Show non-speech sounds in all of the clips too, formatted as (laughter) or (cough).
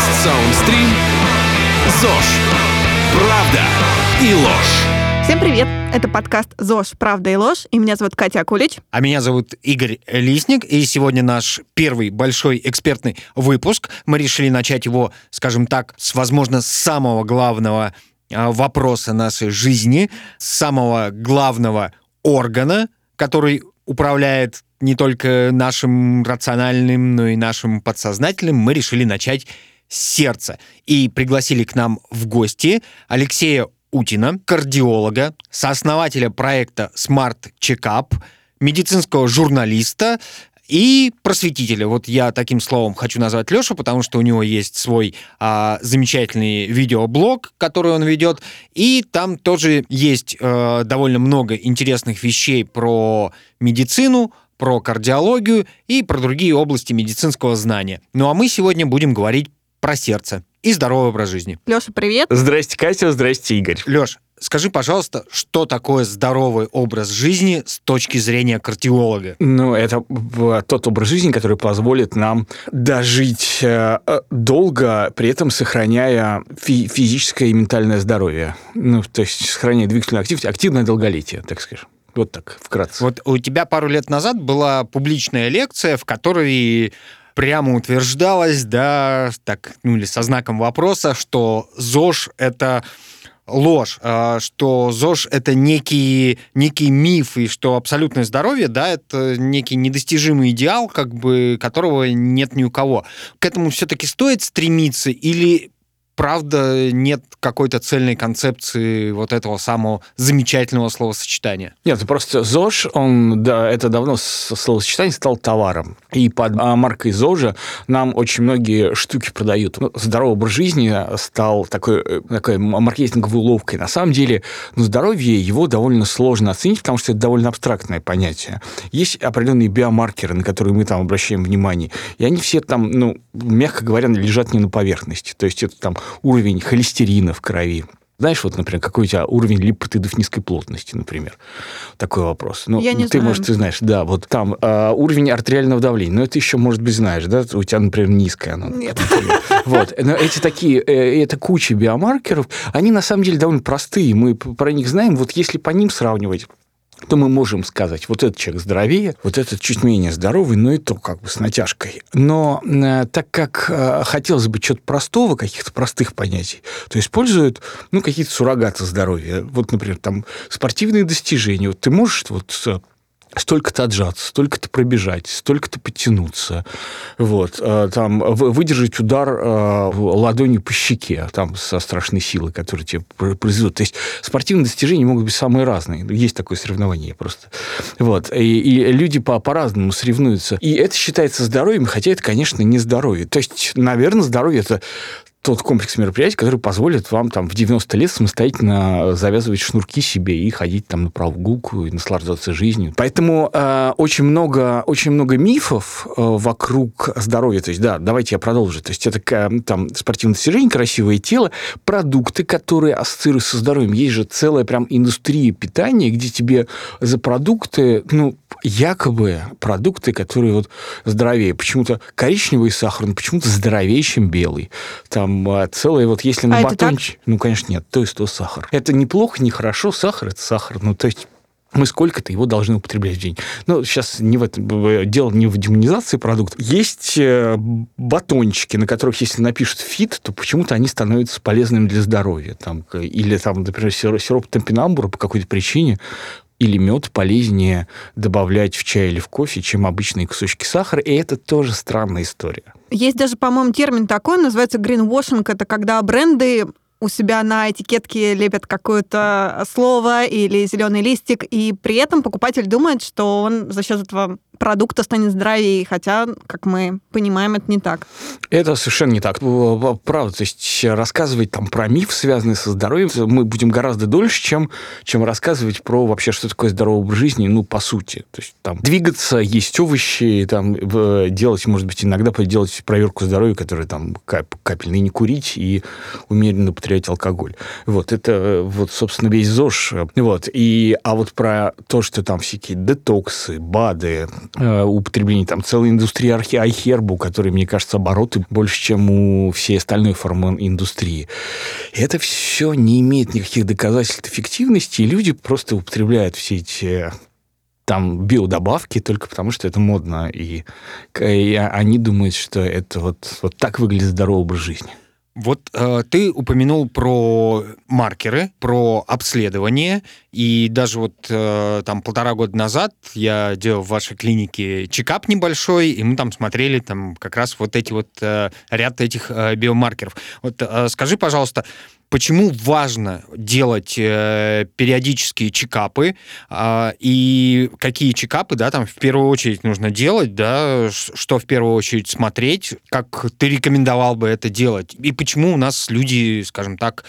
Подкаст Саундстрим ЗОЖ. Правда и ложь. Всем привет! Это подкаст «ЗОЖ. Правда и ложь», и меня зовут Катя Акулич. А меня зовут Игорь Лисник, и сегодня наш первый большой экспертный выпуск. Мы решили начать его, скажем так, с, возможно, самого главного а, вопроса нашей жизни, с самого главного органа, который управляет не только нашим рациональным, но и нашим подсознательным. Мы решили начать сердца. И пригласили к нам в гости Алексея Утина, кардиолога, сооснователя проекта Smart Checkup, медицинского журналиста и просветителя. Вот я таким словом хочу назвать Лешу, потому что у него есть свой а, замечательный видеоблог, который он ведет, и там тоже есть а, довольно много интересных вещей про медицину, про кардиологию и про другие области медицинского знания. Ну а мы сегодня будем говорить про сердце и здоровый образ жизни. Леша, привет! Здрасте, Катя, здрасте, Игорь. Леш, скажи, пожалуйста, что такое здоровый образ жизни с точки зрения кардиолога? Ну, это тот образ жизни, который позволит нам дожить э, э, долго, при этом сохраняя фи- физическое и ментальное здоровье. Ну, то есть сохраняя двигательную активность, активное долголетие, так скажем. Вот так, вкратце. Вот у тебя пару лет назад была публичная лекция, в которой прямо утверждалось, да, так, ну или со знаком вопроса, что ЗОЖ — это ложь, а, что ЗОЖ — это некий, некий миф, и что абсолютное здоровье, да, это некий недостижимый идеал, как бы, которого нет ни у кого. К этому все-таки стоит стремиться или правда нет какой-то цельной концепции вот этого самого замечательного словосочетания? Нет, просто ЗОЖ, он, да, это давно словосочетание стал товаром. И под а, маркой ЗОЖа нам очень многие штуки продают. Ну, здоровый образ жизни стал такой, э, такой маркетинговой уловкой. На самом деле, ну, здоровье, его довольно сложно оценить, потому что это довольно абстрактное понятие. Есть определенные биомаркеры, на которые мы там обращаем внимание. И они все там, ну, мягко говоря, лежат не на поверхности. То есть это там уровень холестерина в крови, знаешь, вот, например, какой у тебя уровень липопротеидов низкой плотности, например? Такой вопрос. Ну, Я не ты, знаю. может, ты знаешь, да, вот там а, уровень артериального давления, но это еще, может быть, знаешь, да, у тебя, например, низкое оно. Нет. Вот. Но эти такие, э, это куча биомаркеров, они на самом деле довольно простые, мы про них знаем, вот если по ним сравнивать, то мы можем сказать, вот этот человек здоровее, вот этот чуть менее здоровый, но и то как бы с натяжкой. Но э, так как э, хотелось бы чего-то простого, каких-то простых понятий, то используют ну, какие-то суррогаты здоровья. Вот, например, там спортивные достижения. Вот ты можешь вот э, столько-то отжаться, столько-то пробежать, столько-то подтянуться, вот, э, там, выдержать удар э, ладонью по щеке, там, со страшной силой, которую тебе пр- произведут. То есть спортивные достижения могут быть самые разные. Есть такое соревнование просто. Вот. И, и люди по- по-разному соревнуются. И это считается здоровьем, хотя это, конечно, не здоровье. То есть, наверное, здоровье – это тот комплекс мероприятий, который позволит вам там в 90 лет самостоятельно завязывать шнурки себе и ходить там на прогулку и наслаждаться жизнью. Поэтому э, очень много очень много мифов э, вокруг здоровья. То есть да, давайте я продолжу. То есть это э, там спортивное достижение, красивое тело, продукты, которые ассоциируются со здоровьем. Есть же целая прям индустрия питания, где тебе за продукты, ну якобы продукты, которые вот здоровее. Почему-то коричневый сахар, но почему-то здоровее, чем белый. Там а, целое вот если на А батончик... Ну, конечно, нет, то есть то сахар. Это неплохо, не хорошо, сахар – это сахар. Ну, то есть мы сколько-то его должны употреблять в день. Ну, сейчас не в этом, дело не в демонизации продуктов. Есть э, батончики, на которых, если напишут fit, то почему-то они становятся полезными для здоровья. Там, или, там, например, сироп, топинамбура по какой-то причине или мед полезнее добавлять в чай или в кофе, чем обычные кусочки сахара. И это тоже странная история. Есть даже, по-моему, термин такой, называется greenwashing. Это когда бренды у себя на этикетке лепят какое-то слово или зеленый листик, и при этом покупатель думает, что он за счет этого продукта станет здоровее, хотя, как мы понимаем, это не так. Это совершенно не так. Правда, то есть рассказывать там про миф, связанный со здоровьем, мы будем гораздо дольше, чем, чем рассказывать про вообще, что такое здоровый образ жизни, ну, по сути. То есть там двигаться, есть овощи, там, делать, может быть, иногда делать проверку здоровья, которая там кап- капельный, не курить и умеренно употреблять алкоголь. Вот, это э, вот, собственно, весь ЗОЖ. Вот, и, а вот про то, что там всякие детоксы, БАДы, э, употребления там целой индустрии архи айхербу, у мне кажется, обороты больше, чем у всей остальной фарминдустрии. Это все не имеет никаких доказательств эффективности, и люди просто употребляют все эти там биодобавки только потому, что это модно, и, и они думают, что это вот, вот так выглядит здоровый образ жизни. Вот э, ты упомянул про маркеры, про обследование, и даже вот э, там полтора года назад я делал в вашей клинике чекап небольшой, и мы там смотрели там как раз вот эти вот э, ряд этих э, биомаркеров. Вот э, скажи, пожалуйста, почему важно делать э, периодические чекапы э, и какие чекапы, да, там в первую очередь нужно делать, да, что в первую очередь смотреть, как ты рекомендовал бы это делать, и почему у нас люди, скажем так,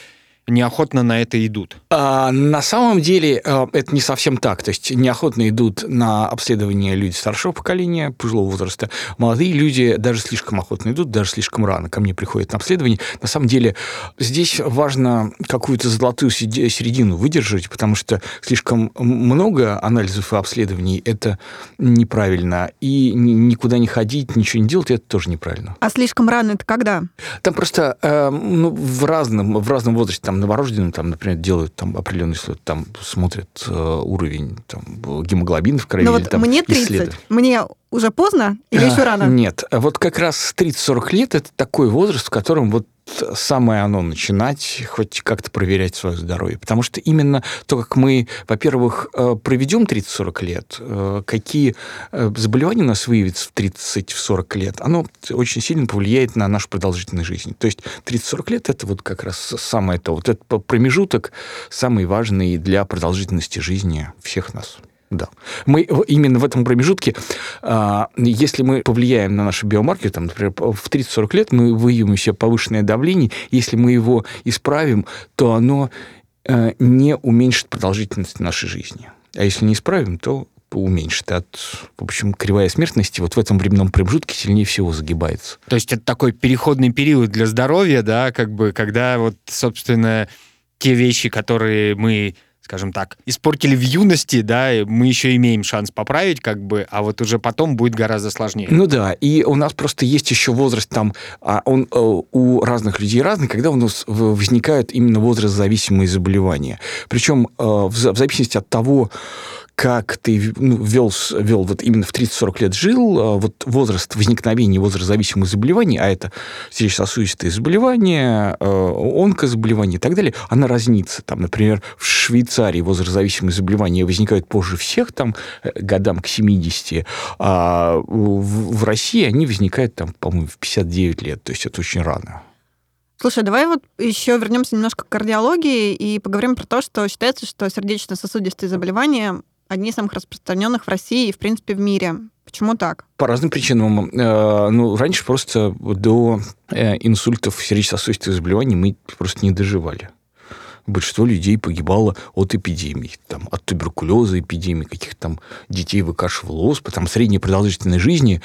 неохотно на это идут? А, на самом деле э, это не совсем так. То есть неохотно идут на обследование люди старшего поколения, пожилого возраста. Молодые люди даже слишком охотно идут, даже слишком рано ко мне приходят на обследование. На самом деле здесь важно какую-то золотую середину выдержать, потому что слишком много анализов и обследований – это неправильно. И никуда не ходить, ничего не делать – это тоже неправильно. А слишком рано – это когда? Там просто э, ну, в, разном, в разном возрасте там новорожденным, там, например, делают там определенный, там смотрят э, уровень там, гемоглобина в крови. Но ну вот там, мне 30, исследуют. мне уже поздно или еще рано? Нет, вот как раз 30-40 лет это такой возраст, в котором вот самое оно начинать хоть как-то проверять свое здоровье. Потому что именно то, как мы, во-первых, э, проведем 30-40 лет, э, какие э, заболевания нас выявятся в 30-40 лет, оно очень сильно повлияет на нашу продолжительность жизни. То есть 30-40 лет – это вот как раз самое то. Вот этот промежуток самый важный для продолжительности жизни всех нас. Да. Мы именно в этом промежутке, а, если мы повлияем на наши биомаркеры, там, например, в 30-40 лет мы выявим себе повышенное давление, если мы его исправим, то оно э, не уменьшит продолжительность нашей жизни. А если не исправим, то уменьшит. От, в общем, кривая смертности вот в этом временном промежутке сильнее всего загибается. То есть это такой переходный период для здоровья, да, как бы, когда вот, собственно, те вещи, которые мы скажем так, испортили в юности, да, мы еще имеем шанс поправить, как бы, а вот уже потом будет гораздо сложнее. Ну да, и у нас просто есть еще возраст там, а он э, у разных людей разный, когда у нас возникают именно возраст зависимые заболевания. Причем э, в зависимости от того, как ты ну, вел, вел вот именно в 30-40 лет жил, а вот возраст возникновения, возраст зависимых заболеваний, а это сердечно-сосудистые заболевания, э, онкозаболевания и так далее, она разнится. Там, например, в Швейцарии возраст зависимых заболеваний возникают позже всех, там, э, годам к 70, а в, России они возникают, там, по-моему, в 59 лет, то есть это очень рано. Слушай, давай вот еще вернемся немножко к кардиологии и поговорим про то, что считается, что сердечно-сосудистые заболевания одни из самых распространенных в России и, в принципе, в мире. Почему так? По разным причинам. Э, ну, раньше просто до э, инсультов сердечно-сосудистых заболеваний мы просто не доживали большинство людей погибало от эпидемий, там, от туберкулеза, эпидемии, каких-то там детей выкашивал оспа. Там средняя продолжительность жизни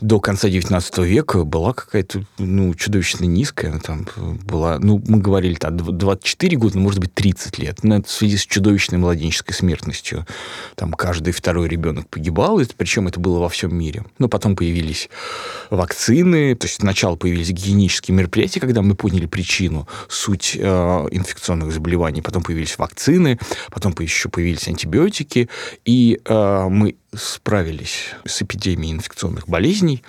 до конца 19 века была какая-то, ну, чудовищно низкая. Там была, ну, мы говорили, там, 24 года, ну, может быть, 30 лет. Но это в связи с чудовищной младенческой смертностью. Там каждый второй ребенок погибал, причем это было во всем мире. Но потом появились вакцины, то есть сначала появились гигиенические мероприятия, когда мы поняли причину, суть э, инфекционных заболеваний, потом появились вакцины, потом еще появились антибиотики, и э, мы справились с эпидемией инфекционных болезней,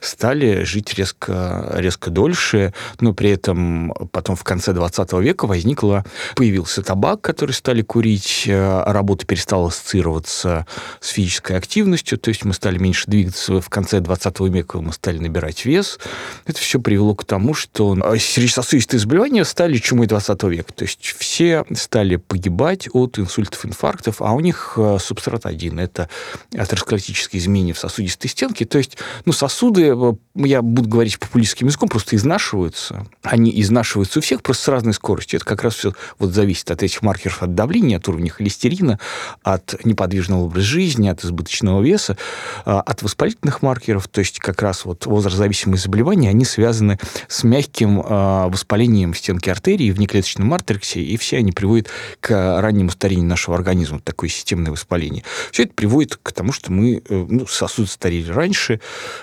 стали жить резко, резко дольше, но при этом потом в конце 20 века возникла, появился табак, который стали курить, э, работа перестала ассоциироваться с физической активностью, то есть мы стали меньше двигаться, в конце 20 века мы стали набирать вес. Это все привело к тому, что сердечно-сосудистые заболевания стали чумой 20 века, то есть все стали погибать от инсультов, инфарктов, а у них э, субстрат один – это атеросклеротические изменения в сосудистой стенке. То есть, ну, сосуды, э, я буду говорить популистским языком, просто изнашиваются. Они изнашиваются у всех просто с разной скоростью. Это как раз все вот зависит от этих маркеров, от давления, от уровня холестерина, от неподвижного образа жизни, от избыточного веса, а, от воспалительных маркеров. То есть, как раз вот возрастзависимые заболевания, они связаны с мягким а, воспалением стенки артерии в внеклеточном матриксе, и все они приводят к раннему старению нашего организма, такое системное воспаление. Все это приводит к потому что мы, э, ну, сосуды старели раньше,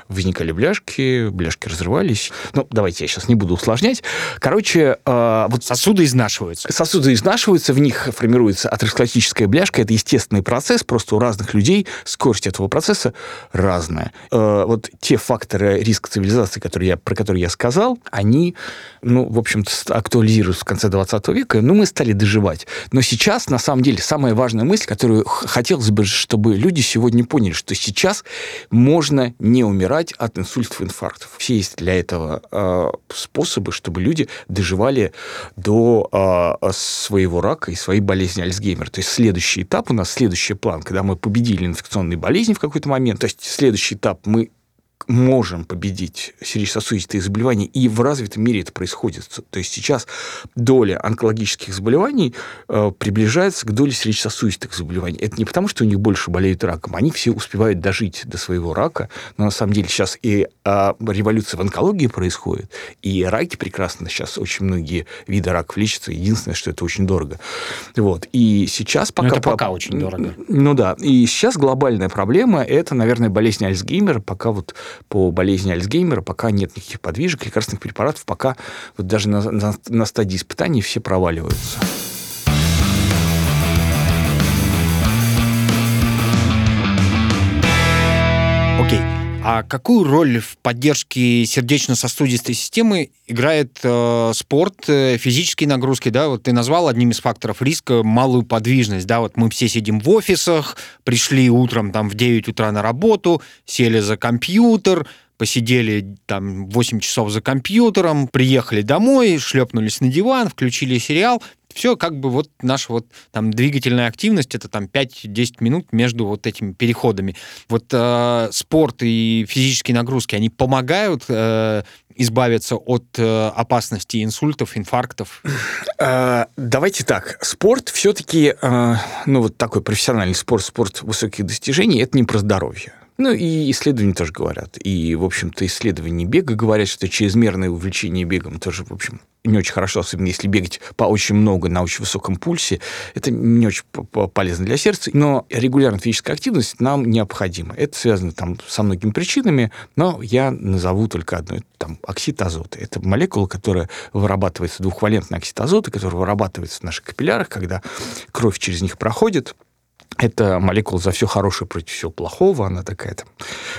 возникали бляшки, бляшки разрывались. Ну, давайте я сейчас не буду усложнять. Короче, э, вот Сосуды изнашиваются. Сосуды изнашиваются, в них формируется атеросклеротическая бляшка. Это естественный процесс, просто у разных людей скорость этого процесса разная. Э, вот те факторы риска цивилизации, которые я, про которые я сказал, они, ну, в общем-то, актуализируются в конце 20 века, ну, мы стали доживать. Но сейчас, на самом деле, самая важная мысль, которую хотелось бы, чтобы люди сегодня поняли, что сейчас можно не умирать от инсультов и инфарктов. Все есть для этого э, способы, чтобы люди доживали до э, своего рака и своей болезни Альцгеймера. То есть следующий этап у нас, следующий план, когда мы победили инфекционные болезни в какой-то момент, то есть следующий этап мы можем победить сердечно-сосудистые заболевания, и в развитом мире это происходит. То есть сейчас доля онкологических заболеваний э, приближается к доле сердечно-сосудистых заболеваний. Это не потому, что у них больше болеют раком, они все успевают дожить до своего рака, но на самом деле сейчас и э, революция в онкологии происходит, и раки прекрасно сейчас очень многие виды раков лечатся, единственное, что это очень дорого. Вот. И сейчас пока... Но это пока очень дорого. Ну да, и сейчас глобальная проблема – это, наверное, болезнь Альцгеймера, пока вот по болезни Альцгеймера, пока нет никаких подвижек, лекарственных препаратов, пока вот даже на, на, на стадии испытаний все проваливаются. Окей. А какую роль в поддержке сердечно-сосудистой системы играет э, спорт, э, физические нагрузки? Да, вот ты назвал одним из факторов риска малую подвижность. Да, вот мы все сидим в офисах, пришли утром там в 9 утра на работу, сели за компьютер, посидели там 8 часов за компьютером, приехали домой, шлепнулись на диван, включили сериал, все как бы вот наша вот там двигательная активность это там 5-10 минут между вот этими переходами. Вот э, спорт и физические нагрузки, они помогают э, избавиться от э, опасности инсультов, инфарктов? Э, давайте так. Спорт все-таки, э, ну вот такой профессиональный спорт, спорт высоких достижений, это не про здоровье. Ну, и исследования тоже говорят. И, в общем-то, исследования бега говорят, что чрезмерное увлечение бегом тоже, в общем, не очень хорошо, особенно если бегать по очень много на очень высоком пульсе. Это не очень полезно для сердца. Но регулярная физическая активность нам необходима. Это связано там со многими причинами, но я назову только одну. Это там оксид азота. Это молекула, которая вырабатывается, двухвалентный оксид азота, который вырабатывается в наших капиллярах, когда кровь через них проходит – это молекула за все хорошее против всего плохого. Она такая там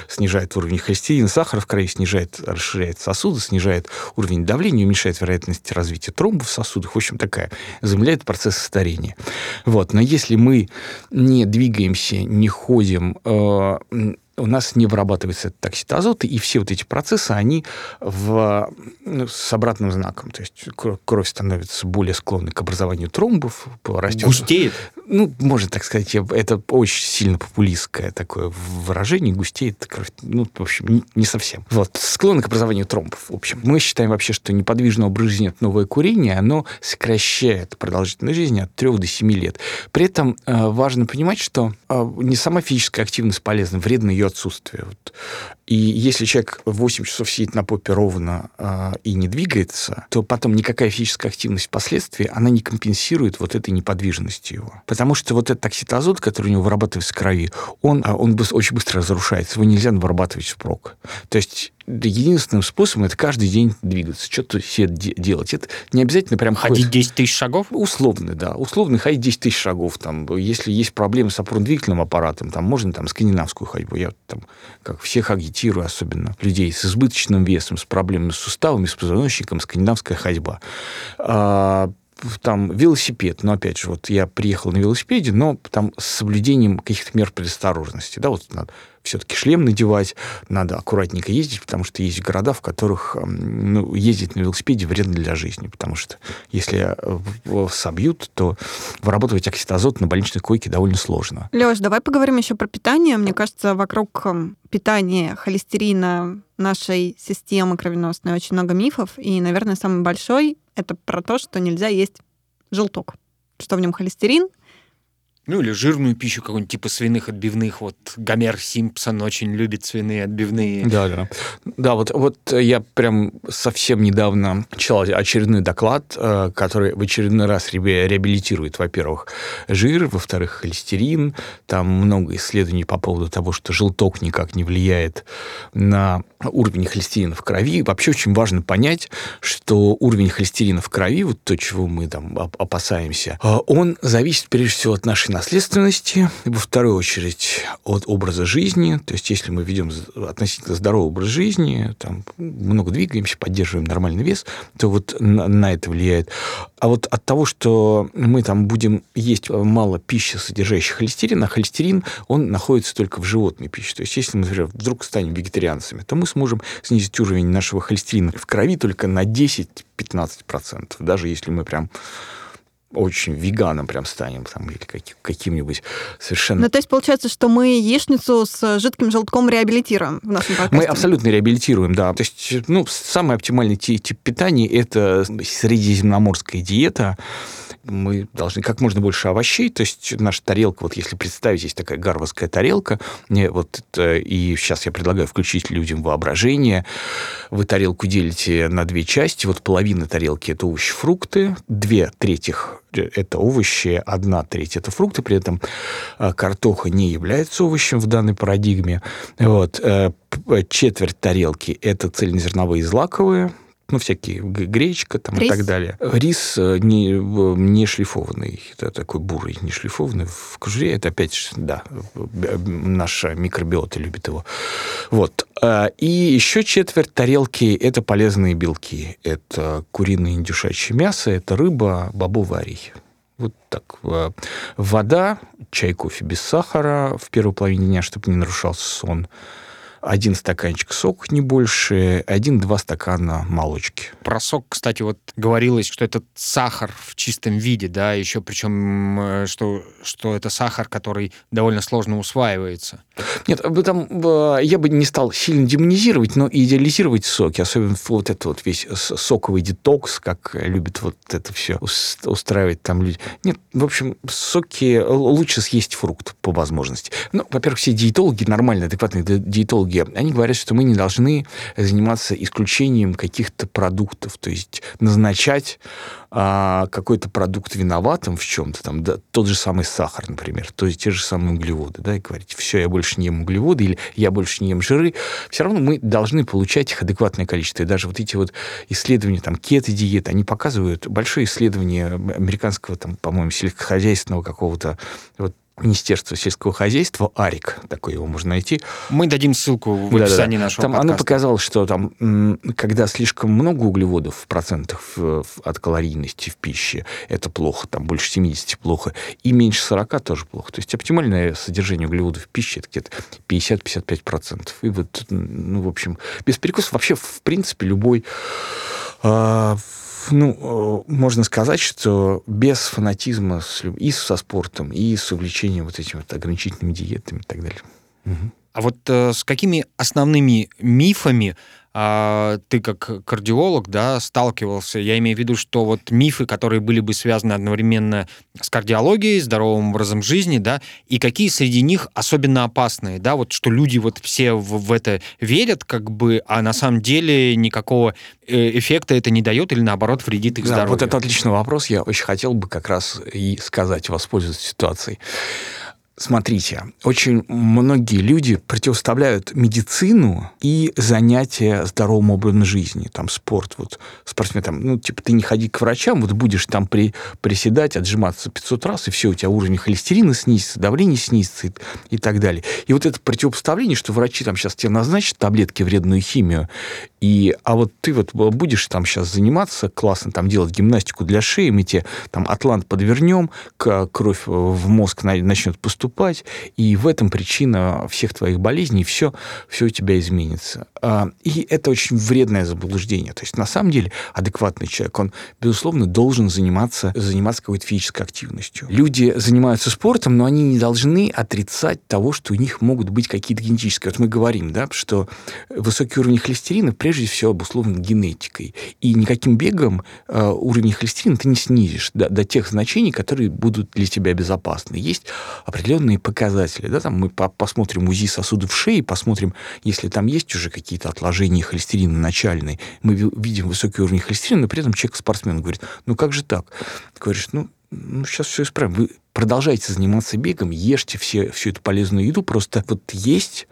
снижает уровень холестерина, сахара в крови, снижает, расширяет сосуды, снижает уровень давления, уменьшает вероятность развития тромбов в сосудах. В общем, такая замедляет процесс старения. Вот. Но если мы не двигаемся, не ходим, э, у нас не вырабатывается этот оксид и все вот эти процессы, они в, ну, с обратным знаком. То есть кровь становится более склонной к образованию тромбов, растет... Густеет? Ну, можно так сказать, это очень сильно популистское такое выражение, густеет. Ну, в общем, не совсем. Вот, склонны к образованию тромбов. В общем, мы считаем вообще, что неподвижный образ жизни, это новое курение, оно сокращает продолжительность жизни от 3 до 7 лет. При этом э, важно понимать, что э, не сама физическая активность полезна, вредно ее отсутствие. Вот. И если человек 8 часов сидит на попе ровно э, и не двигается, то потом никакая физическая активность впоследствии, она не компенсирует вот этой неподвижности его. Потому что вот этот оксид азота, который у него вырабатывается в крови, он, он очень быстро разрушается. Его нельзя вырабатывать впрок. То есть единственным способом это каждый день двигаться, что-то себе делать. Это не обязательно прям... Ходить 10 тысяч шагов? Условно, да. Условно ходить 10 тысяч шагов. Там, если есть проблемы с опорно-двигательным аппаратом, там можно там скандинавскую ходьбу. Я там, как всех агитирую, особенно людей с избыточным весом, с проблемами с суставами, с позвоночником, скандинавская ходьба. А, там велосипед, но опять же, вот я приехал на велосипеде, но там с соблюдением каких-то мер предосторожности, да, вот надо все-таки шлем надевать, надо аккуратненько ездить, потому что есть города, в которых ну, ездить на велосипеде вредно для жизни, потому что если собьют, то вырабатывать оксид на больничной койке довольно сложно. Леш, давай поговорим еще про питание. Мне кажется, вокруг питания холестерина нашей системы кровеносной очень много мифов, и, наверное, самый большой это про то, что нельзя есть желток, что в нем холестерин, Ну, или жирную пищу какую-нибудь, типа свиных отбивных. Вот Гомер Симпсон очень любит свиные отбивные. Да, да. Да, вот, вот я прям совсем недавно читал очередной доклад, э, который в очередной раз реабилитирует, во-первых, жир, во-вторых, холестерин. Там много исследований по поводу того, что желток никак не влияет на уровень холестерина в крови. Вообще очень важно понять, что уровень холестерина в крови, вот то, чего мы там опасаемся, э, он зависит прежде всего от нашей наследственности, во вторую очередь от образа жизни. То есть если мы ведем относительно здоровый образ жизни, там много двигаемся, поддерживаем нормальный вес, то вот на, на это влияет. А вот от того, что мы там будем есть мало пищи, содержащей холестерин, а холестерин, он находится только в животной пище. То есть если мы, например, вдруг станем вегетарианцами, то мы сможем снизить уровень нашего холестерина в крови только на 10-15%, даже если мы прям очень веганом прям станем, там, или каким-нибудь совершенно... Ну, то есть получается, что мы яичницу с жидким желтком реабилитируем в нашем подкасте? Мы абсолютно реабилитируем, да. То есть, ну, самый оптимальный тип питания – это средиземноморская диета, мы должны как можно больше овощей, то есть наша тарелка, вот если представить, есть такая гарвардская тарелка, вот это, и сейчас я предлагаю включить людям воображение, вы тарелку делите на две части, вот половина тарелки – это овощи, фрукты, две третьих это овощи, одна треть это фрукты, при этом а, картоха не является овощем в данной парадигме. Вот. Э, четверть тарелки это цельнозерновые злаковые, ну, всякие гречка там Рис? и так далее. Рис э, не, не шлифованный, это такой бурый, не шлифованный в кожуре, это опять, да, наша микробиота любит его. Вот. А, и еще четверть тарелки – это полезные белки. Это куриное индюшачье мясо, это рыба, бобовый орехи. Вот так. Э, вода, чай, кофе без сахара в первой половине дня, чтобы не нарушался сон один стаканчик сок, не больше, один-два стакана молочки. Про сок, кстати, вот говорилось, что это сахар в чистом виде, да, еще причем, э, что, что это сахар, который довольно сложно усваивается. Нет, там э, я бы не стал сильно демонизировать, но идеализировать соки, особенно вот это вот весь соковый детокс, как любят вот это все устраивать там люди. Нет, в общем, соки лучше съесть фрукт по возможности. Ну, во-первых, все диетологи, нормальные, адекватные диетологи, они говорят, что мы не должны заниматься исключением каких-то продуктов, то есть назначать а, какой-то продукт виноватым в чем-то, там, да, тот же самый сахар, например, то есть те же самые углеводы, да, и говорить, все, я больше не ем углеводы, или я больше не ем жиры, все равно мы должны получать их адекватное количество. И даже вот эти вот исследования, там, кето-диеты, они показывают большое исследование американского, там, по-моему, сельскохозяйственного какого-то вот Министерства сельского хозяйства, АРИК, такой его можно найти. Мы дадим ссылку в да, описании да, да. нашего там подкаста. Оно показало, что там, когда слишком много углеводов в процентах от калорийности в пище, это плохо, там больше 70 плохо, и меньше 40 тоже плохо. То есть оптимальное содержание углеводов в пище это где-то 50-55%. И вот, ну, в общем, без перекусов вообще, в принципе, любой а, ну, э, можно сказать, что без фанатизма и со спортом, и с увлечением вот этими вот ограничительными диетами и так далее. Угу. А вот э, с какими основными мифами а, ты как кардиолог, да, сталкивался? Я имею в виду, что вот мифы, которые были бы связаны одновременно с кардиологией, здоровым образом жизни, да, и какие среди них особенно опасные, да, вот что люди вот все в, в это верят, как бы, а на самом деле никакого э, эффекта это не дает или наоборот вредит их да, здоровью? Вот это отличный вопрос. Я очень хотел бы как раз и сказать, воспользоваться ситуацией. Смотрите, очень многие люди противоставляют медицину и занятия здоровым образом жизни, там спорт, вот спортсмен, там, ну, типа, ты не ходи к врачам, вот будешь там при, приседать, отжиматься 500 раз, и все, у тебя уровень холестерина снизится, давление снизится и, и так далее. И вот это противопоставление, что врачи там сейчас тебе назначат таблетки вредную химию, и, а вот ты вот будешь там сейчас заниматься, классно там делать гимнастику для шеи, мы тебе там атлант подвернем, кровь в мозг начнет поступать, и в этом причина всех твоих болезней, все, все у тебя изменится. А, и это очень вредное заблуждение. То есть, на самом деле, адекватный человек, он, безусловно, должен заниматься, заниматься какой-то физической активностью. Люди занимаются спортом, но они не должны отрицать того, что у них могут быть какие-то генетические. Вот мы говорим, да, что высокий уровень холестерина, прежде всего обусловлен генетикой. И никаким бегом э, уровень холестерина ты не снизишь до, до тех значений, которые будут для тебя безопасны. Есть определенные показатели. Да, там мы по посмотрим УЗИ сосудов шеи, посмотрим, если там есть уже какие-то отложения холестерина начальные, мы видим высокий уровень холестерина, но при этом человек-спортсмен говорит, ну как же так? Ты говоришь, ну, ну, сейчас все исправим. Вы продолжайте заниматься бегом, ешьте все, всю эту полезную еду, просто вот есть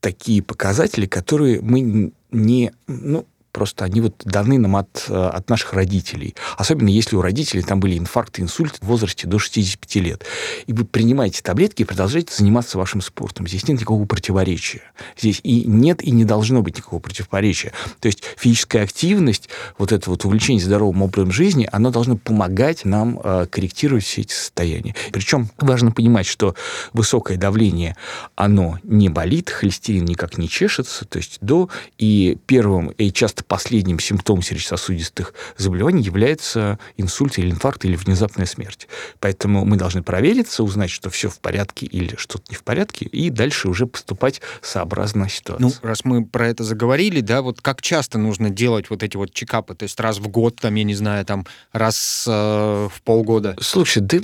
такие показатели, которые мы не... Ну, просто они вот даны нам от, э, от наших родителей. Особенно если у родителей там были инфаркты, инсульты в возрасте до 65 лет. И вы принимаете таблетки и продолжаете заниматься вашим спортом. Здесь нет никакого противоречия. Здесь и нет, и не должно быть никакого противоречия. То есть физическая активность, вот это вот увлечение здоровым образом жизни, оно должно помогать нам э, корректировать все эти состояния. Причем важно понимать, что высокое давление, оно не болит, холестерин никак не чешется, то есть до и первым, и часто последним симптомом сердечно-сосудистых заболеваний является инсульт или инфаркт или внезапная смерть. Поэтому мы должны провериться, узнать, что все в порядке или что-то не в порядке, и дальше уже поступать сообразно ситуации. Ну, раз мы про это заговорили, да, вот как часто нужно делать вот эти вот чекапы? То есть раз в год, там, я не знаю, там, раз э, в полгода? Слушай, да,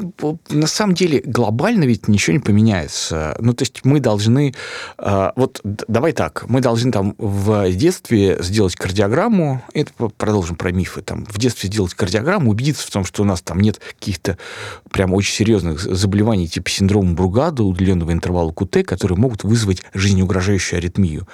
на самом деле глобально ведь ничего не поменяется. Ну, то есть мы должны... Э, вот давай так, мы должны там в детстве сделать кардиограмму, кардиограмму, это продолжим про мифы, там, в детстве сделать кардиограмму, убедиться в том, что у нас там нет каких-то прям очень серьезных заболеваний типа синдрома Бругада, удлиненного интервала КУТ, которые могут вызвать жизнеугрожающую аритмию.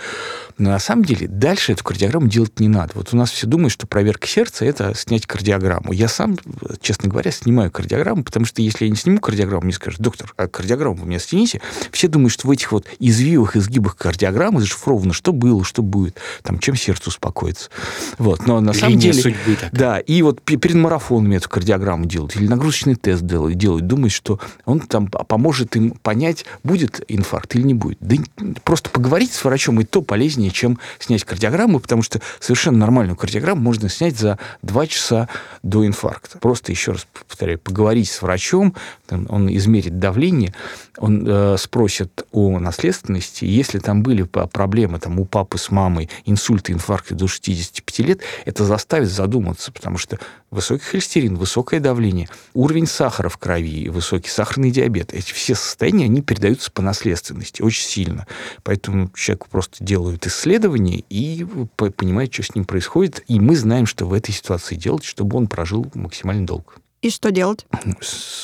Но на самом деле дальше эту кардиограмму делать не надо. Вот у нас все думают, что проверка сердца – это снять кардиограмму. Я сам, честно говоря, снимаю кардиограмму, потому что если я не сниму кардиограмму, мне скажут, доктор, а кардиограмму вы меня снимите. Все думают, что в этих вот извивах, изгибах кардиограммы зашифровано, что было, что будет, там, чем сердце успокоится. Вот, но на самом деле... судьбы такая. Да, и вот перед марафоном эту кардиограмму делают, или нагрузочный тест делают, делают, думают, что он там поможет им понять, будет инфаркт или не будет. Да просто поговорить с врачом и то полезнее, чем снять кардиограмму, потому что совершенно нормальную кардиограмму можно снять за два часа до инфаркта. Просто, еще раз повторяю, поговорить с врачом, он измерит давление, он э, спросит о наследственности, если там были проблемы там, у папы с мамой, инсульты, инфаркты до 65 лет, это заставит задуматься, потому что высокий холестерин, высокое давление, уровень сахара в крови, высокий сахарный диабет, эти все состояния, они передаются по наследственности очень сильно. Поэтому человеку просто делают исследования и понимают, что с ним происходит, и мы знаем, что в этой ситуации делать, чтобы он прожил максимально долго. И что делать?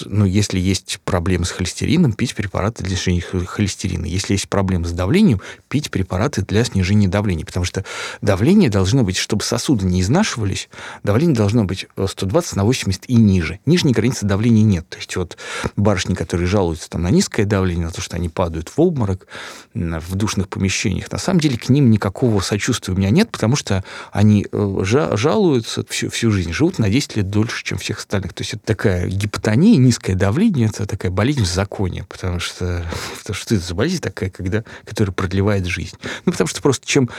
Ну, если есть проблемы с холестерином, пить препараты для снижения холестерина. Если есть проблемы с давлением, пить препараты для снижения давления. Потому что давление должно быть, чтобы сосуды не изнашивались, давление должно быть 120 на 80 и ниже. Нижней границы давления нет. То есть вот барышни, которые жалуются там, на низкое давление, на то, что они падают в обморок в душных помещениях, на самом деле к ним никакого сочувствия у меня нет, потому что они э, жалуются всю, всю жизнь, живут на 10 лет дольше, чем всех остальных. То есть это такая гипотония, низкое давление, это такая болезнь в законе, потому что, (laughs) потому что это за болезнь такая, когда, которая продлевает жизнь. Ну, потому что просто чем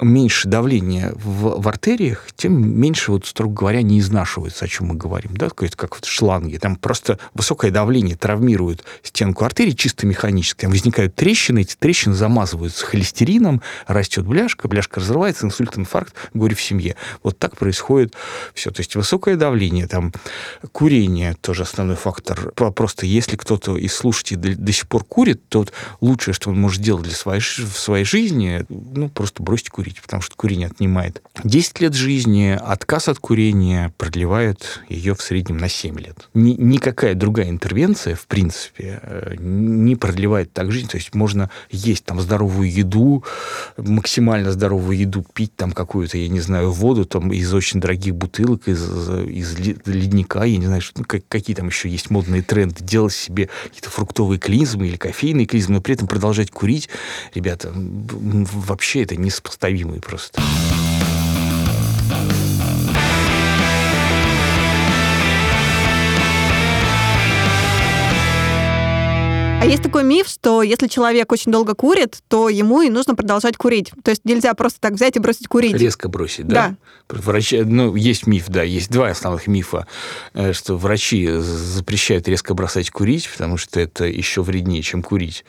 меньше давления в, в артериях, тем меньше, вот, строго говоря, не изнашивается, о чем мы говорим, да, как, как в шланге. Там просто высокое давление травмирует стенку артерии чисто механически. Там возникают трещины, эти трещины замазываются холестерином, растет бляшка, бляшка разрывается, инсульт, инфаркт, горе в семье. Вот так происходит все. То есть высокое давление, там Курение тоже основной фактор. Просто если кто-то из слушателей до, сих пор курит, то вот лучшее, что он может сделать для своей, в своей жизни, ну, просто бросить курить, потому что курение отнимает 10 лет жизни, отказ от курения продлевает ее в среднем на 7 лет. Ни, никакая другая интервенция, в принципе, э, не продлевает так жизнь. То есть можно есть там здоровую еду, максимально здоровую еду, пить там какую-то, я не знаю, воду там из очень дорогих бутылок, из, из ледника, я не знаю, что, как, какие там еще есть модные тренды, делать себе какие-то фруктовые клизмы или кофейные клизмы, но при этом продолжать курить, ребята, вообще это несопоставимые просто. А есть такой миф, что если человек очень долго курит, то ему и нужно продолжать курить. То есть нельзя просто так взять и бросить курить. Резко бросить, да? Да. Врачи, ну, есть миф, да, есть два основных мифа, э, что врачи запрещают резко бросать курить, потому что это еще вреднее, чем курить.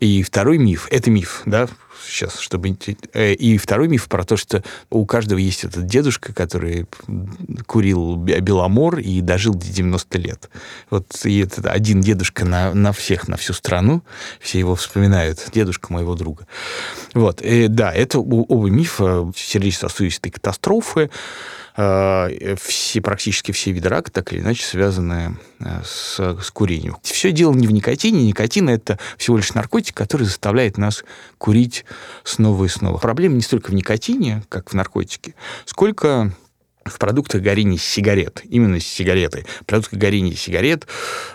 И второй миф, это миф, да, сейчас, чтобы... э, И второй миф про то, что у каждого есть этот дедушка, который курил бе- беломор и дожил до 90 лет. Вот и это один дедушка на, на всех, на всю страну. Все его вспоминают. Дедушка моего друга. Вот. И да, это оба мифа сердечно-сосудистой катастрофы. Э, все, практически все виды рака так или иначе связаны э, с, с курением. Все дело не в никотине. Никотин – это всего лишь наркотик, который заставляет нас курить снова и снова. Проблема не столько в никотине, как в наркотике, сколько в продуктах горения сигарет, именно сигареты. Продукты горения сигарет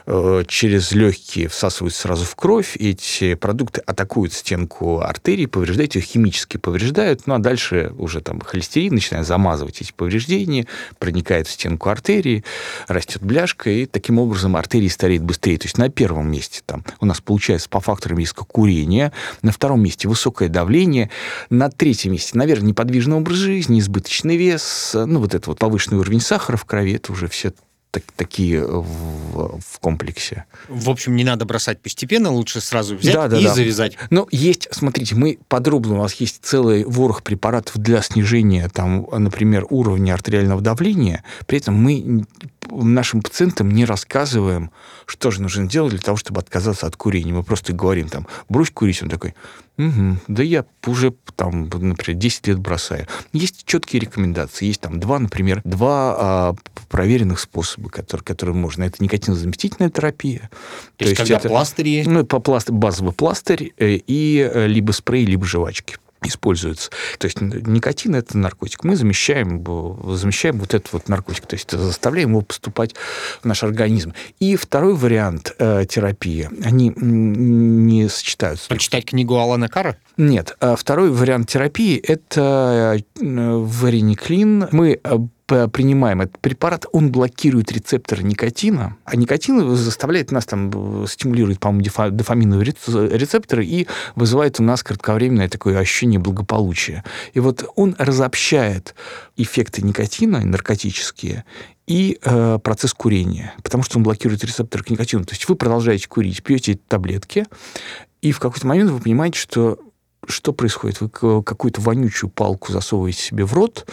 э, через легкие всасываются сразу в кровь, эти продукты атакуют стенку артерии, повреждают ее, химически повреждают, ну а дальше уже там холестерин начинает замазывать эти повреждения, проникает в стенку артерии, растет бляшка, и таким образом артерия стареет быстрее. То есть на первом месте там у нас получается по факторам риска курения, на втором месте высокое давление, на третьем месте, наверное, неподвижный образ жизни, избыточный вес, ну вот это вот повышенный уровень сахара в крови, это уже все так- такие в, в комплексе. В общем, не надо бросать постепенно, лучше сразу взять Да, да, и да. завязать. Но есть, смотрите, мы подробно, у нас есть целый ворох препаратов для снижения, там, например, уровня артериального давления. При этом мы нашим пациентам не рассказываем, что же нужно делать для того, чтобы отказаться от курения. Мы просто говорим там, брось курить. Он такой, «Мгм, да я уже там, например, 10 лет бросаю. Есть четкие рекомендации. Есть там два, например, два а, проверенных способа, которые, которые можно. Это никотинозаместительная терапия. То, есть, когда пластыри есть. Ну, по пласт... базовый пластырь э, и э, либо спрей, либо жвачки используются. То есть никотин – это наркотик. Мы замещаем, замещаем вот этот вот наркотик, то есть заставляем его поступать в наш организм. И второй вариант э, терапии, они не сочетаются. Почитать книгу Алана Кара? Нет, а второй вариант терапии – это э, варениклин. Мы э, принимаем этот препарат, он блокирует рецепторы никотина, а никотин заставляет нас там, э, стимулирует, по-моему, дофаминовые рец- рецепторы и вызывает у нас кратковременное такое ощущение благополучия. И вот он разобщает эффекты никотина, наркотические, и э, процесс курения, потому что он блокирует рецепторы к никотину. То есть вы продолжаете курить, пьете таблетки, и в какой-то момент вы понимаете, что что происходит? Вы какую-то вонючую палку засовываете себе в рот,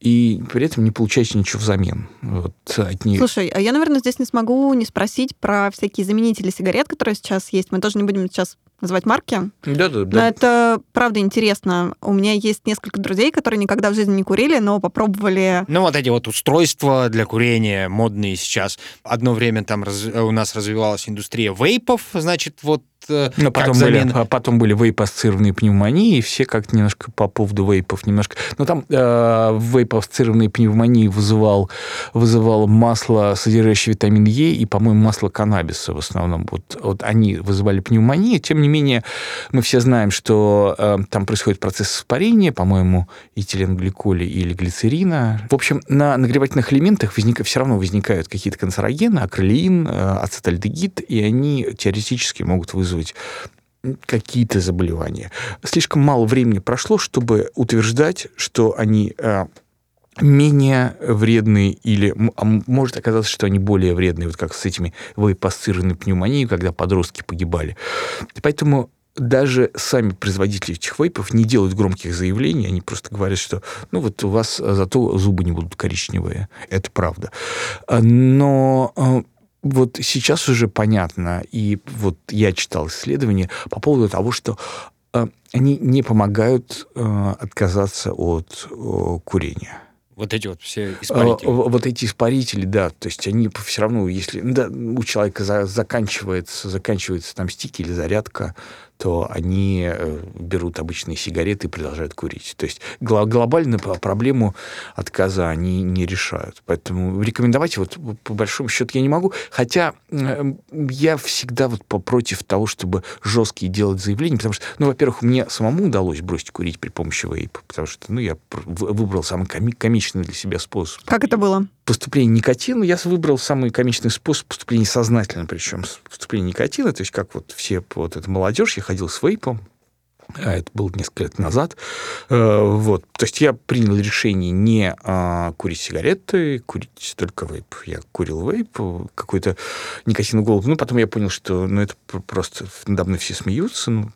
и при этом не получаете ничего взамен. Вот от нее. Слушай, а я, наверное, здесь не смогу не спросить про всякие заменители сигарет, которые сейчас есть. Мы тоже не будем сейчас называть марки. Да, да, Но это правда интересно. У меня есть несколько друзей, которые никогда в жизни не курили, но попробовали Ну, вот эти вот устройства для курения модные сейчас. Одно время там раз- у нас развивалась индустрия вейпов, значит, вот Но как потом, были, замена. а потом были вейп-ассоциированные пневмонии, и все как-то немножко по поводу вейпов немножко... Но там э, вейп-ассоциированные пневмонии вызывал, вызывало масло, содержащее витамин Е, и, по-моему, масло каннабиса в основном. Вот, вот они вызывали пневмонию. Тем не менее, мы все знаем, что э, там происходит процесс испарения, по-моему, этиленгликоля или глицерина. В общем, на нагревательных элементах возник, все равно возникают какие-то канцерогены, акрилеин, э, ацетальдегид, и они теоретически могут вызвать какие-то заболевания. Слишком мало времени прошло, чтобы утверждать, что они э, менее вредные или а может оказаться, что они более вредные, вот как с этими вейпассированной пневмонией, когда подростки погибали. Поэтому даже сами производители этих вейпов не делают громких заявлений, они просто говорят, что ну вот у вас зато зубы не будут коричневые. Это правда. А, Но а, вот сейчас уже понятно, и вот я читал исследования по поводу того, что а, они не помогают а, отказаться от а, курения. Вот эти вот все А, испарители. Вот эти испарители, да, то есть они все равно, если да, у человека за- заканчивается, заканчивается там стики или зарядка, то они э, берут обычные сигареты и продолжают курить. То есть гло- глобально проблему отказа они не решают. Поэтому рекомендовать вот по большому счету я не могу. Хотя э, я всегда вот против того, чтобы жесткие делать заявления, потому что, ну, во-первых, мне самому удалось бросить курить при помощи вейпа, потому что, ну, я выбрал самый коми- комичный для себя способ Как это было? Поступление никотина, я выбрал самый комичный способ поступления сознательно, причем поступление никотина, то есть как вот все, вот эта молодежь, я ходил с вейпом, а это было несколько лет назад. Э, вот. То есть я принял решение не а, курить сигареты, курить только вейп. Я курил вейп, какой-то никотиновый голубь. Ну, потом я понял, что ну, это просто надо мной все смеются ну,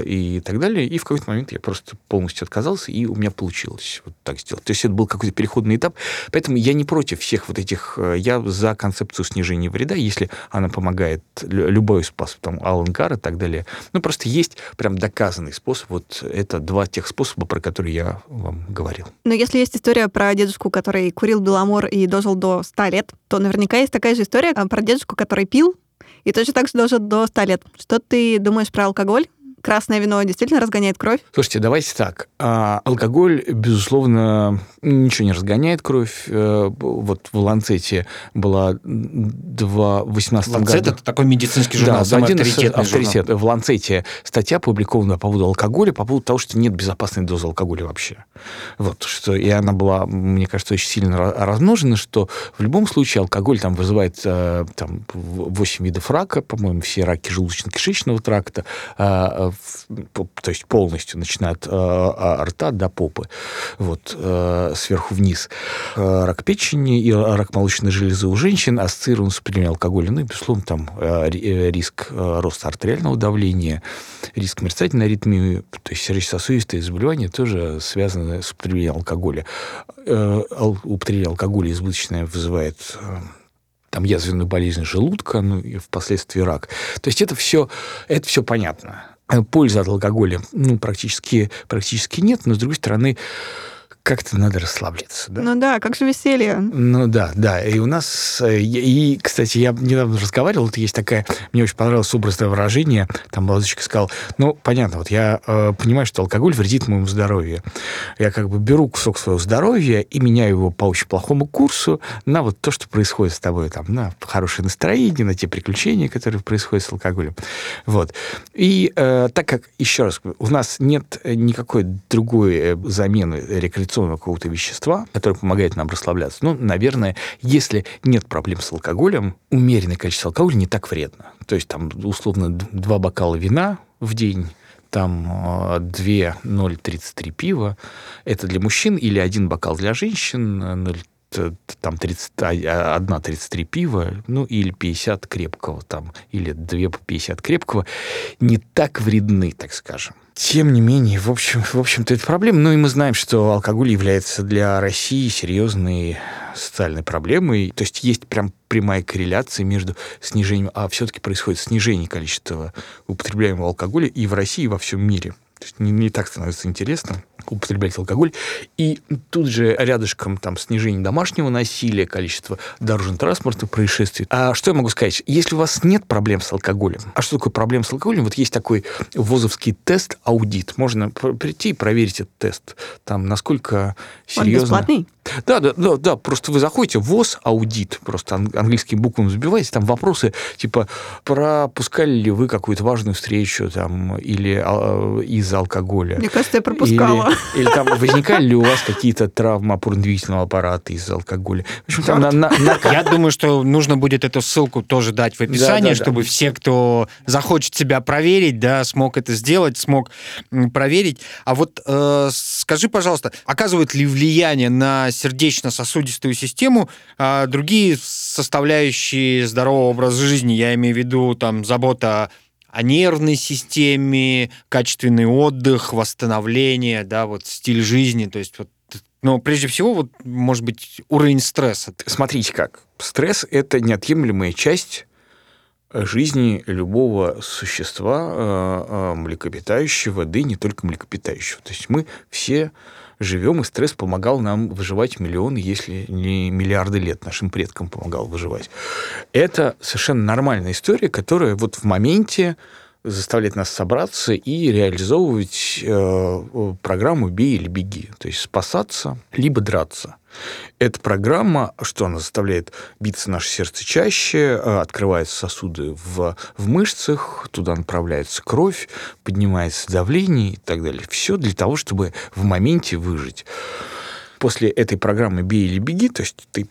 и так далее. И в какой-то момент я просто полностью отказался, и у меня получилось вот так сделать. То есть это был какой-то переходный этап. Поэтому я не против всех вот этих... Э, я за концепцию снижения вреда, если она помогает любой способ, там, Алан и так далее. Ну, просто есть прям доказанный способ. Вот это два тех способа, про которые я вам говорил. Но если есть история про дедушку, который курил беломор и дожил до 100 лет, то наверняка есть такая же история а, про дедушку, который пил и точно так же дожил до 100 лет. Что ты думаешь про алкоголь? Красное вино действительно разгоняет кровь? Слушайте, давайте так. А, алкоголь, безусловно, ничего не разгоняет кровь. Э, вот в Ланцете была два 18 Ланцет году. это такой медицинский журнал, да, самый один авторитетный авторитет. Журнал. В Ланцете статья опубликована по поводу алкоголя, по поводу того, что нет безопасной дозы алкоголя вообще. Вот, что, и она была, мне кажется, очень сильно размножена, что в любом случае алкоголь там вызывает э, там, 8 видов рака, по-моему, все раки желудочно-кишечного тракта, а, то есть полностью, начиная от э, рта до попы, вот, э, сверху вниз. Э, рак печени и рак молочной железы у женщин ассоциирован с употреблением алкоголя. Ну и, безусловно, там э, э, риск роста артериального давления, риск мерцательной аритмии, то есть сердечно-сосудистые заболевания тоже связаны с употреблением алкоголя. Употребление алкоголя избыточное вызывает там язвенную болезнь желудка, ну и впоследствии рак. То есть это все, это все понятно. Пользы от алкоголя ну, практически, практически нет, но, с другой стороны, как-то надо расслабляться. Да? Ну да, как же веселье. Ну да, да. И у нас... Э, и, кстати, я недавно разговаривал, вот есть такая... Мне очень понравилось образное выражение. Там молодочка сказал, ну, понятно, вот я э, понимаю, что алкоголь вредит моему здоровью. Я как бы беру кусок своего здоровья и меняю его по очень плохому курсу на вот то, что происходит с тобой, там, на хорошее настроение, на те приключения, которые происходят с алкоголем. Вот. И э, так как, еще раз, у нас нет никакой другой э, замены рекреационной инъекционного какого-то вещества, которое помогает нам расслабляться. Ну, наверное, если нет проблем с алкоголем, умеренное количество алкоголя не так вредно. То есть там, условно, два бокала вина в день, там 2,033 пива. Это для мужчин или один бокал для женщин, 0, там 30, 1 33 пива, ну или 50 крепкого там, или 2 по 50 крепкого, не так вредны, так скажем. Тем не менее, в, общем, в общем-то, это проблема. Ну и мы знаем, что алкоголь является для России серьезной социальной проблемой. То есть есть прям прямая корреляция между снижением, а все-таки происходит снижение количества употребляемого алкоголя и в России, и во всем мире. Не, не так становится интересно употреблять алкоголь. И тут же рядышком там снижение домашнего насилия, количество дорожно-транспортных происшествий. А что я могу сказать? Если у вас нет проблем с алкоголем, а что такое проблема с алкоголем? Вот есть такой ВОЗовский тест-аудит. Можно прийти и проверить этот тест. Там насколько серьезно... Он бесплатный? Да, да, да, да, просто вы заходите ВОЗ аудит, просто английским буквам забиваете, там вопросы типа пропускали ли вы какую-то важную встречу там или а, из алкоголя. Мне кажется, я пропускала. Или, или там возникали ли у вас какие-то травмы опорно-двигательного аппарата из-за алкоголя? В общем, там на, на, на... (laughs) Я думаю, что нужно будет эту ссылку тоже дать в описании, да, да, чтобы да. все, кто захочет себя проверить, да, смог это сделать, смог проверить. А вот э, скажи, пожалуйста, оказывает ли влияние на сердечно-сосудистую систему э, другие составляющие здорового образа жизни? Я имею в виду там забота о нервной системе, качественный отдых, восстановление, да, вот стиль жизни, то есть вот но прежде всего, вот, может быть, уровень стресса. Смотрите как. Стресс – это неотъемлемая часть жизни любого существа э, э, млекопитающего, да и не только млекопитающего. То есть мы все живем, и стресс помогал нам выживать миллионы, если не миллиарды лет нашим предкам помогал выживать. Это совершенно нормальная история, которая вот в моменте заставляет нас собраться и реализовывать э, программу «бей или беги», то есть спасаться либо драться. Эта программа, что она заставляет биться наше сердце чаще, э, открываются сосуды в, в мышцах, туда направляется кровь, поднимается давление и так далее. Все для того, чтобы в моменте выжить. после этой программы «Бей или беги», то есть ты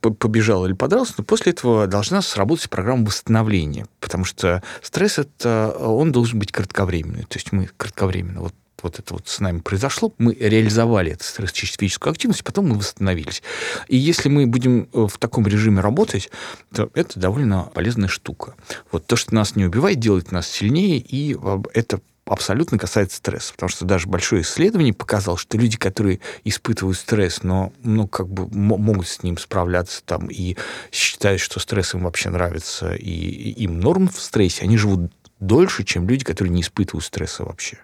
побежал или подрался, но после этого должна сработать программа восстановления, потому что стресс это он должен быть кратковременный, то есть мы кратковременно вот вот это вот с нами произошло, мы реализовали эту стресс-физическую активность, потом мы восстановились. И если мы будем э, в таком режиме работать, то это довольно полезная штука. Вот то, что нас не убивает, делает нас сильнее, и это абсолютно касается стресса, потому что даже большое исследование показало, что люди, которые испытывают стресс, но ну, как бы могут с ним справляться там и считают, что стресс им вообще нравится, и им норм в стрессе, они живут дольше, чем люди, которые не испытывают стресса вообще.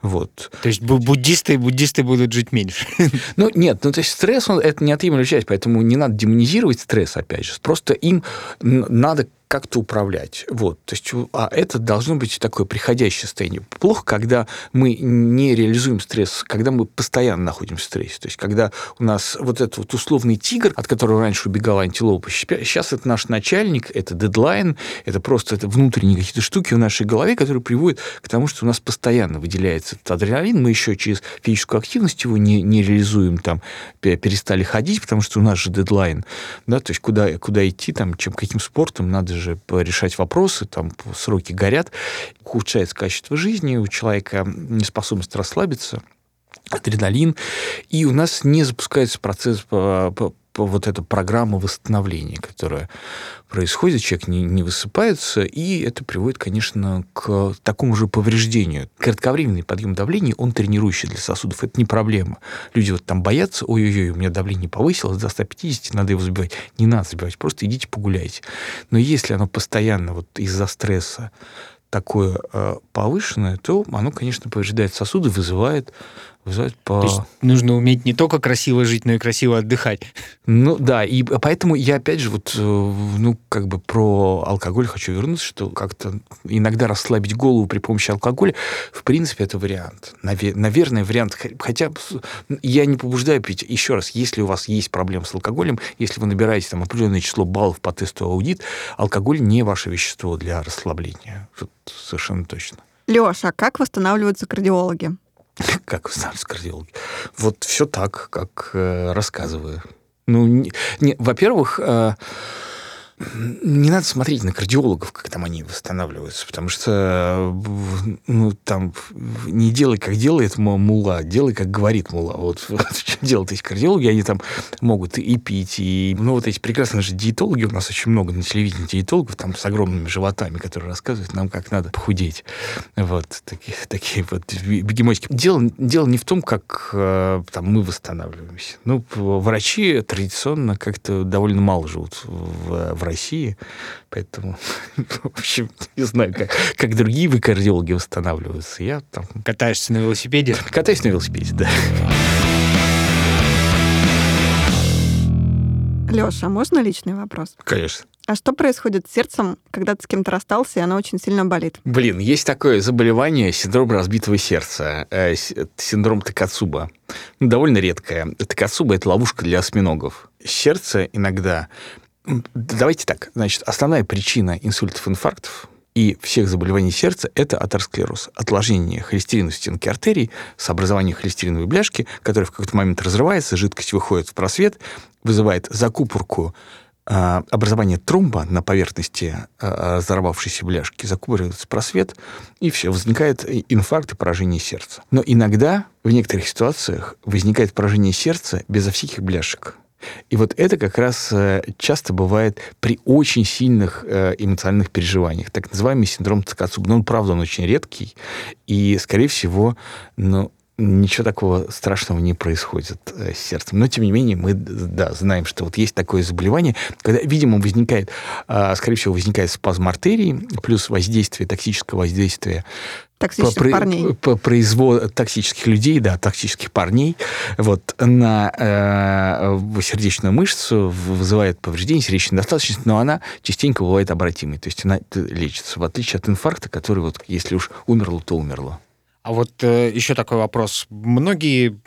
Вот. То есть буддисты, буддисты будут жить меньше? (laughs) Ну, нет, ну, то есть стресс, он, это неотъемлемая часть, поэтому не надо демонизировать стресс, опять же. Просто им надо как-то управлять. Вот. То есть, а это должно быть такое приходящее состояние. Плохо, когда мы не реализуем стресс, когда мы постоянно находимся в стрессе. То есть, когда у нас вот этот вот условный тигр, от которого раньше убегала антилопа, сейчас это наш начальник, это дедлайн, это просто это внутренние какие-то штуки в нашей голове, которые приводят к тому, что у нас постоянно выделяется этот адреналин, мы еще через физическую активность его не, не реализуем, там, перестали ходить, потому что у нас же дедлайн, да, то есть куда, куда идти, там, чем каким спортом, надо же решать вопросы, там сроки горят, ухудшается качество жизни, у человека неспособность расслабиться, адреналин, и у нас не запускается процесс вот эта программа восстановления, которая происходит, человек не, не высыпается, и это приводит, конечно, к такому же повреждению. Кратковременный подъем давления, он тренирующий для сосудов, это не проблема. Люди вот там боятся, ой-ой-ой, у меня давление повысилось до 150, надо его забивать. Не надо забивать, просто идите погуляйте. Но если оно постоянно вот из-за стресса такое э, повышенное, то оно, конечно, повреждает сосуды, вызывает вызывает по... То есть нужно уметь не только красиво жить, но и красиво отдыхать. Ну да, и поэтому я опять же вот, э, ну как бы про алкоголь хочу вернуться, что как-то иногда расслабить голову при помощи алкоголя, в принципе, это вариант. Наверное, вариант, хотя я не побуждаю пить. Еще раз, если у вас есть проблемы с алкоголем, если вы набираете там определенное число баллов по тесту аудит, алкоголь не ваше вещество для расслабления. Тут совершенно точно. Леша, а как восстанавливаются кардиологи? (laughs) Как устанавливаются кардиологи? Вот все так, как э, рассказываю. Ну, не, не, во-первых, э, не надо смотреть на кардиологов, как там они восстанавливаются, потому что ну, там не делай, как делает мула, делай, как говорит мула. Вот, что делают эти кардиологи, они там могут и пить, и... Ну, вот эти прекрасные же диетологи, у нас очень много на телевидении диетологов, там с огромными животами, которые рассказывают нам, как надо похудеть. Вот, такие, (laughs) такие вот бегемотики. Дело, дело не в том, как э, там мы восстанавливаемся. Ну, врачи традиционно как-то довольно мало живут в, в России, поэтому, (laughs) в общем, не знаю, как, как другие вы кардиологи восстанавливаются. Я там... Катаешься на велосипеде? Катаюсь на велосипеде, да. Леша, можно личный вопрос? Конечно. А что происходит с сердцем, когда ты с кем-то расстался, и оно очень сильно болит? Блин, есть такое заболевание, синдром разбитого сердца, э, синдром Такацуба. Довольно редкое. Такацуба – это ловушка для осьминогов. Сердце иногда Давайте так. Значит, основная причина инсультов, инфарктов и всех заболеваний сердца – это атеросклероз. Отложение холестерина в стенке артерий с образованием холестериновой бляшки, которая в какой-то момент разрывается, жидкость выходит в просвет, вызывает закупорку а, образование тромба на поверхности а, разорвавшейся бляшки, закупоривается просвет, и все, возникает инфаркт и поражение сердца. Но иногда, в некоторых ситуациях, возникает поражение сердца безо всяких бляшек. И вот это как раз э, часто бывает при очень сильных э, эмоциональных переживаниях. Так называемый синдром Цикацуба. Но он, правда, он очень редкий. И, скорее всего, ну, ничего такого страшного не происходит э, с сердцем. Но, тем не менее, мы да, знаем, что вот есть такое заболевание, когда, видимо, возникает, а, скорее всего, возникает спазм артерии, плюс воздействие, токсическое воздействие Токсичных по, парней. По производ токсических людей, да, токсических парней, вот, на э, сердечную мышцу вызывает повреждение сердечной достаточности, но она частенько бывает обратимой, то есть она лечится, в отличие от инфаркта, который вот, если уж умерло, то умерло. А вот э, еще такой вопрос. Многие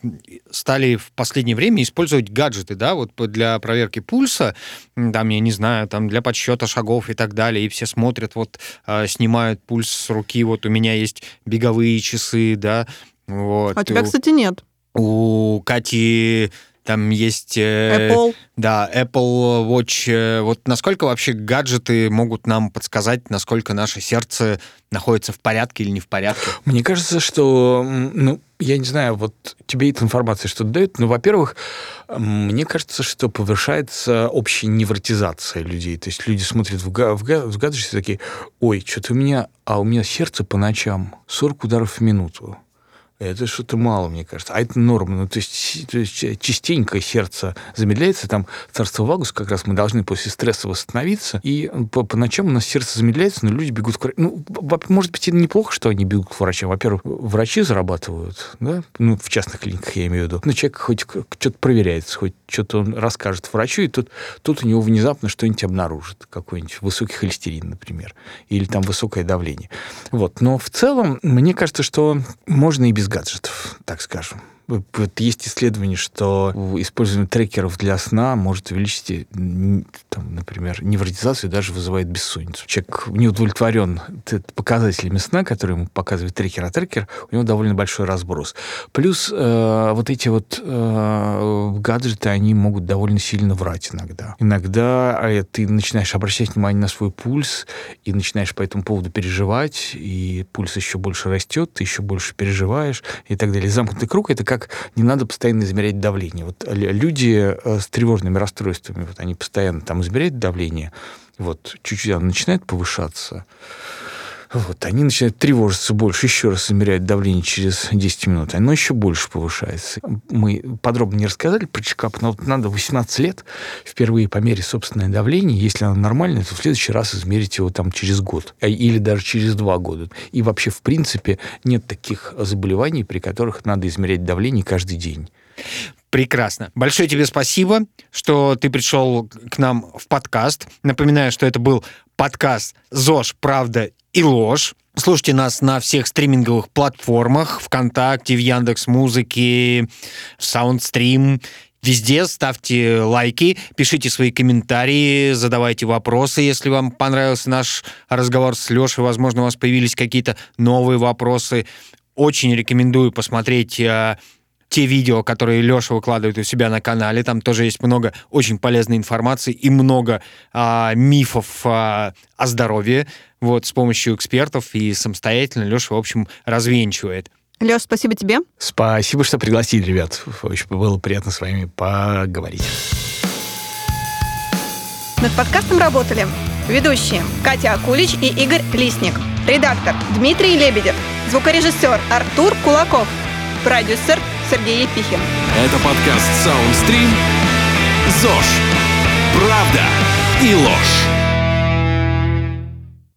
стали в последнее время использовать гаджеты, да, вот для проверки пульса, там, я не знаю, там для подсчета шагов и так далее, и все смотрят, вот, э, снимают пульс с руки, вот у меня есть беговые часы, да, вот. А у тебя, кстати, нет. у Кати там есть... э, Apple. Да, Apple Watch. э, Вот насколько вообще гаджеты могут нам подсказать, насколько наше сердце находится в порядке или не в порядке? Мне кажется, что, ну, я не знаю, вот тебе эта информация что-то дает. Ну, во-первых, мне кажется, что повышается общая невротизация людей. То есть люди смотрят в, га- в, га- в гаджеты и такие, ой, что-то у меня, а у меня сердце по ночам 40 ударов в минуту. Это что-то мало, мне кажется. А это норма. Ну, то есть, то есть э, частенько сердце замедляется. Там царство Вагус как раз мы должны после стресса восстановиться. И по, по ночам у нас сердце замедляется, но люди бегут к врачу. Ну, может быть, это неплохо, что они бегут к врачам. Во-первых, врачи зарабатывают, да, ну, в частных клиниках я имею в виду. Ну, человек хоть что-то проверяется, хоть что-то он расскажет врачу, и тут, тут у него внезапно что-нибудь обнаружит. Какой-нибудь высокий холестерин, например. Или там высокое давление. Вот. Но в целом, мне кажется, что можно и без гаджетов, так скажем. Вот есть исследование, что использование трекеров для сна может увеличить, э, там, например, невротизацию и даже вызывает бессонницу. Человек не удовлетворен показателями сна, которые ему показывает трекер, а трекер, у него довольно большой разброс. Плюс э, вот эти вот э, гаджеты, они могут довольно сильно врать иногда. Иногда э, ты начинаешь обращать внимание на свой пульс и начинаешь по этому поводу переживать, и пульс еще больше растет, ты еще больше переживаешь и так далее. Замкнутый круг — это как не надо постоянно измерять давление. Вот люди э, с тревожными расстройствами, вот они постоянно там измеряют давление, вот чуть-чуть оно начинает повышаться, вот, они начинают тревожиться больше, еще раз измеряют давление через 10 минут, оно еще больше повышается. Мы подробно не рассказали про чекап, но вот надо 18 лет впервые померить собственное давление. Если оно нормальное, то в следующий раз измерить его там через год а- или даже через два года. И вообще, в принципе, нет таких заболеваний, при которых надо измерять давление каждый день. Прекрасно. Большое тебе спасибо, что ты пришел к нам в подкаст. Напоминаю, что это был подкаст «ЗОЖ. Правда и ложь». Слушайте нас на всех стриминговых платформах, ВКонтакте, в Яндекс Музыке, в Саундстрим. Везде ставьте лайки, пишите свои комментарии, задавайте вопросы, если вам понравился наш разговор с Лешей. Возможно, у вас появились какие-то новые вопросы. Очень рекомендую посмотреть э, те видео, которые Леша выкладывает у себя на канале. Там тоже есть много очень полезной информации и много а, мифов а, о здоровье. Вот с помощью экспертов и самостоятельно Леша, в общем, развенчивает. Леш, спасибо тебе. Спасибо, что пригласили, ребят. Очень было приятно с вами поговорить. Над подкастом работали ведущие Катя Акулич и Игорь Лисник, редактор Дмитрий Лебедев, звукорежиссер Артур Кулаков, продюсер Сергей Епихин. Это подкаст Soundstream. ЗОЖ. Правда и ложь.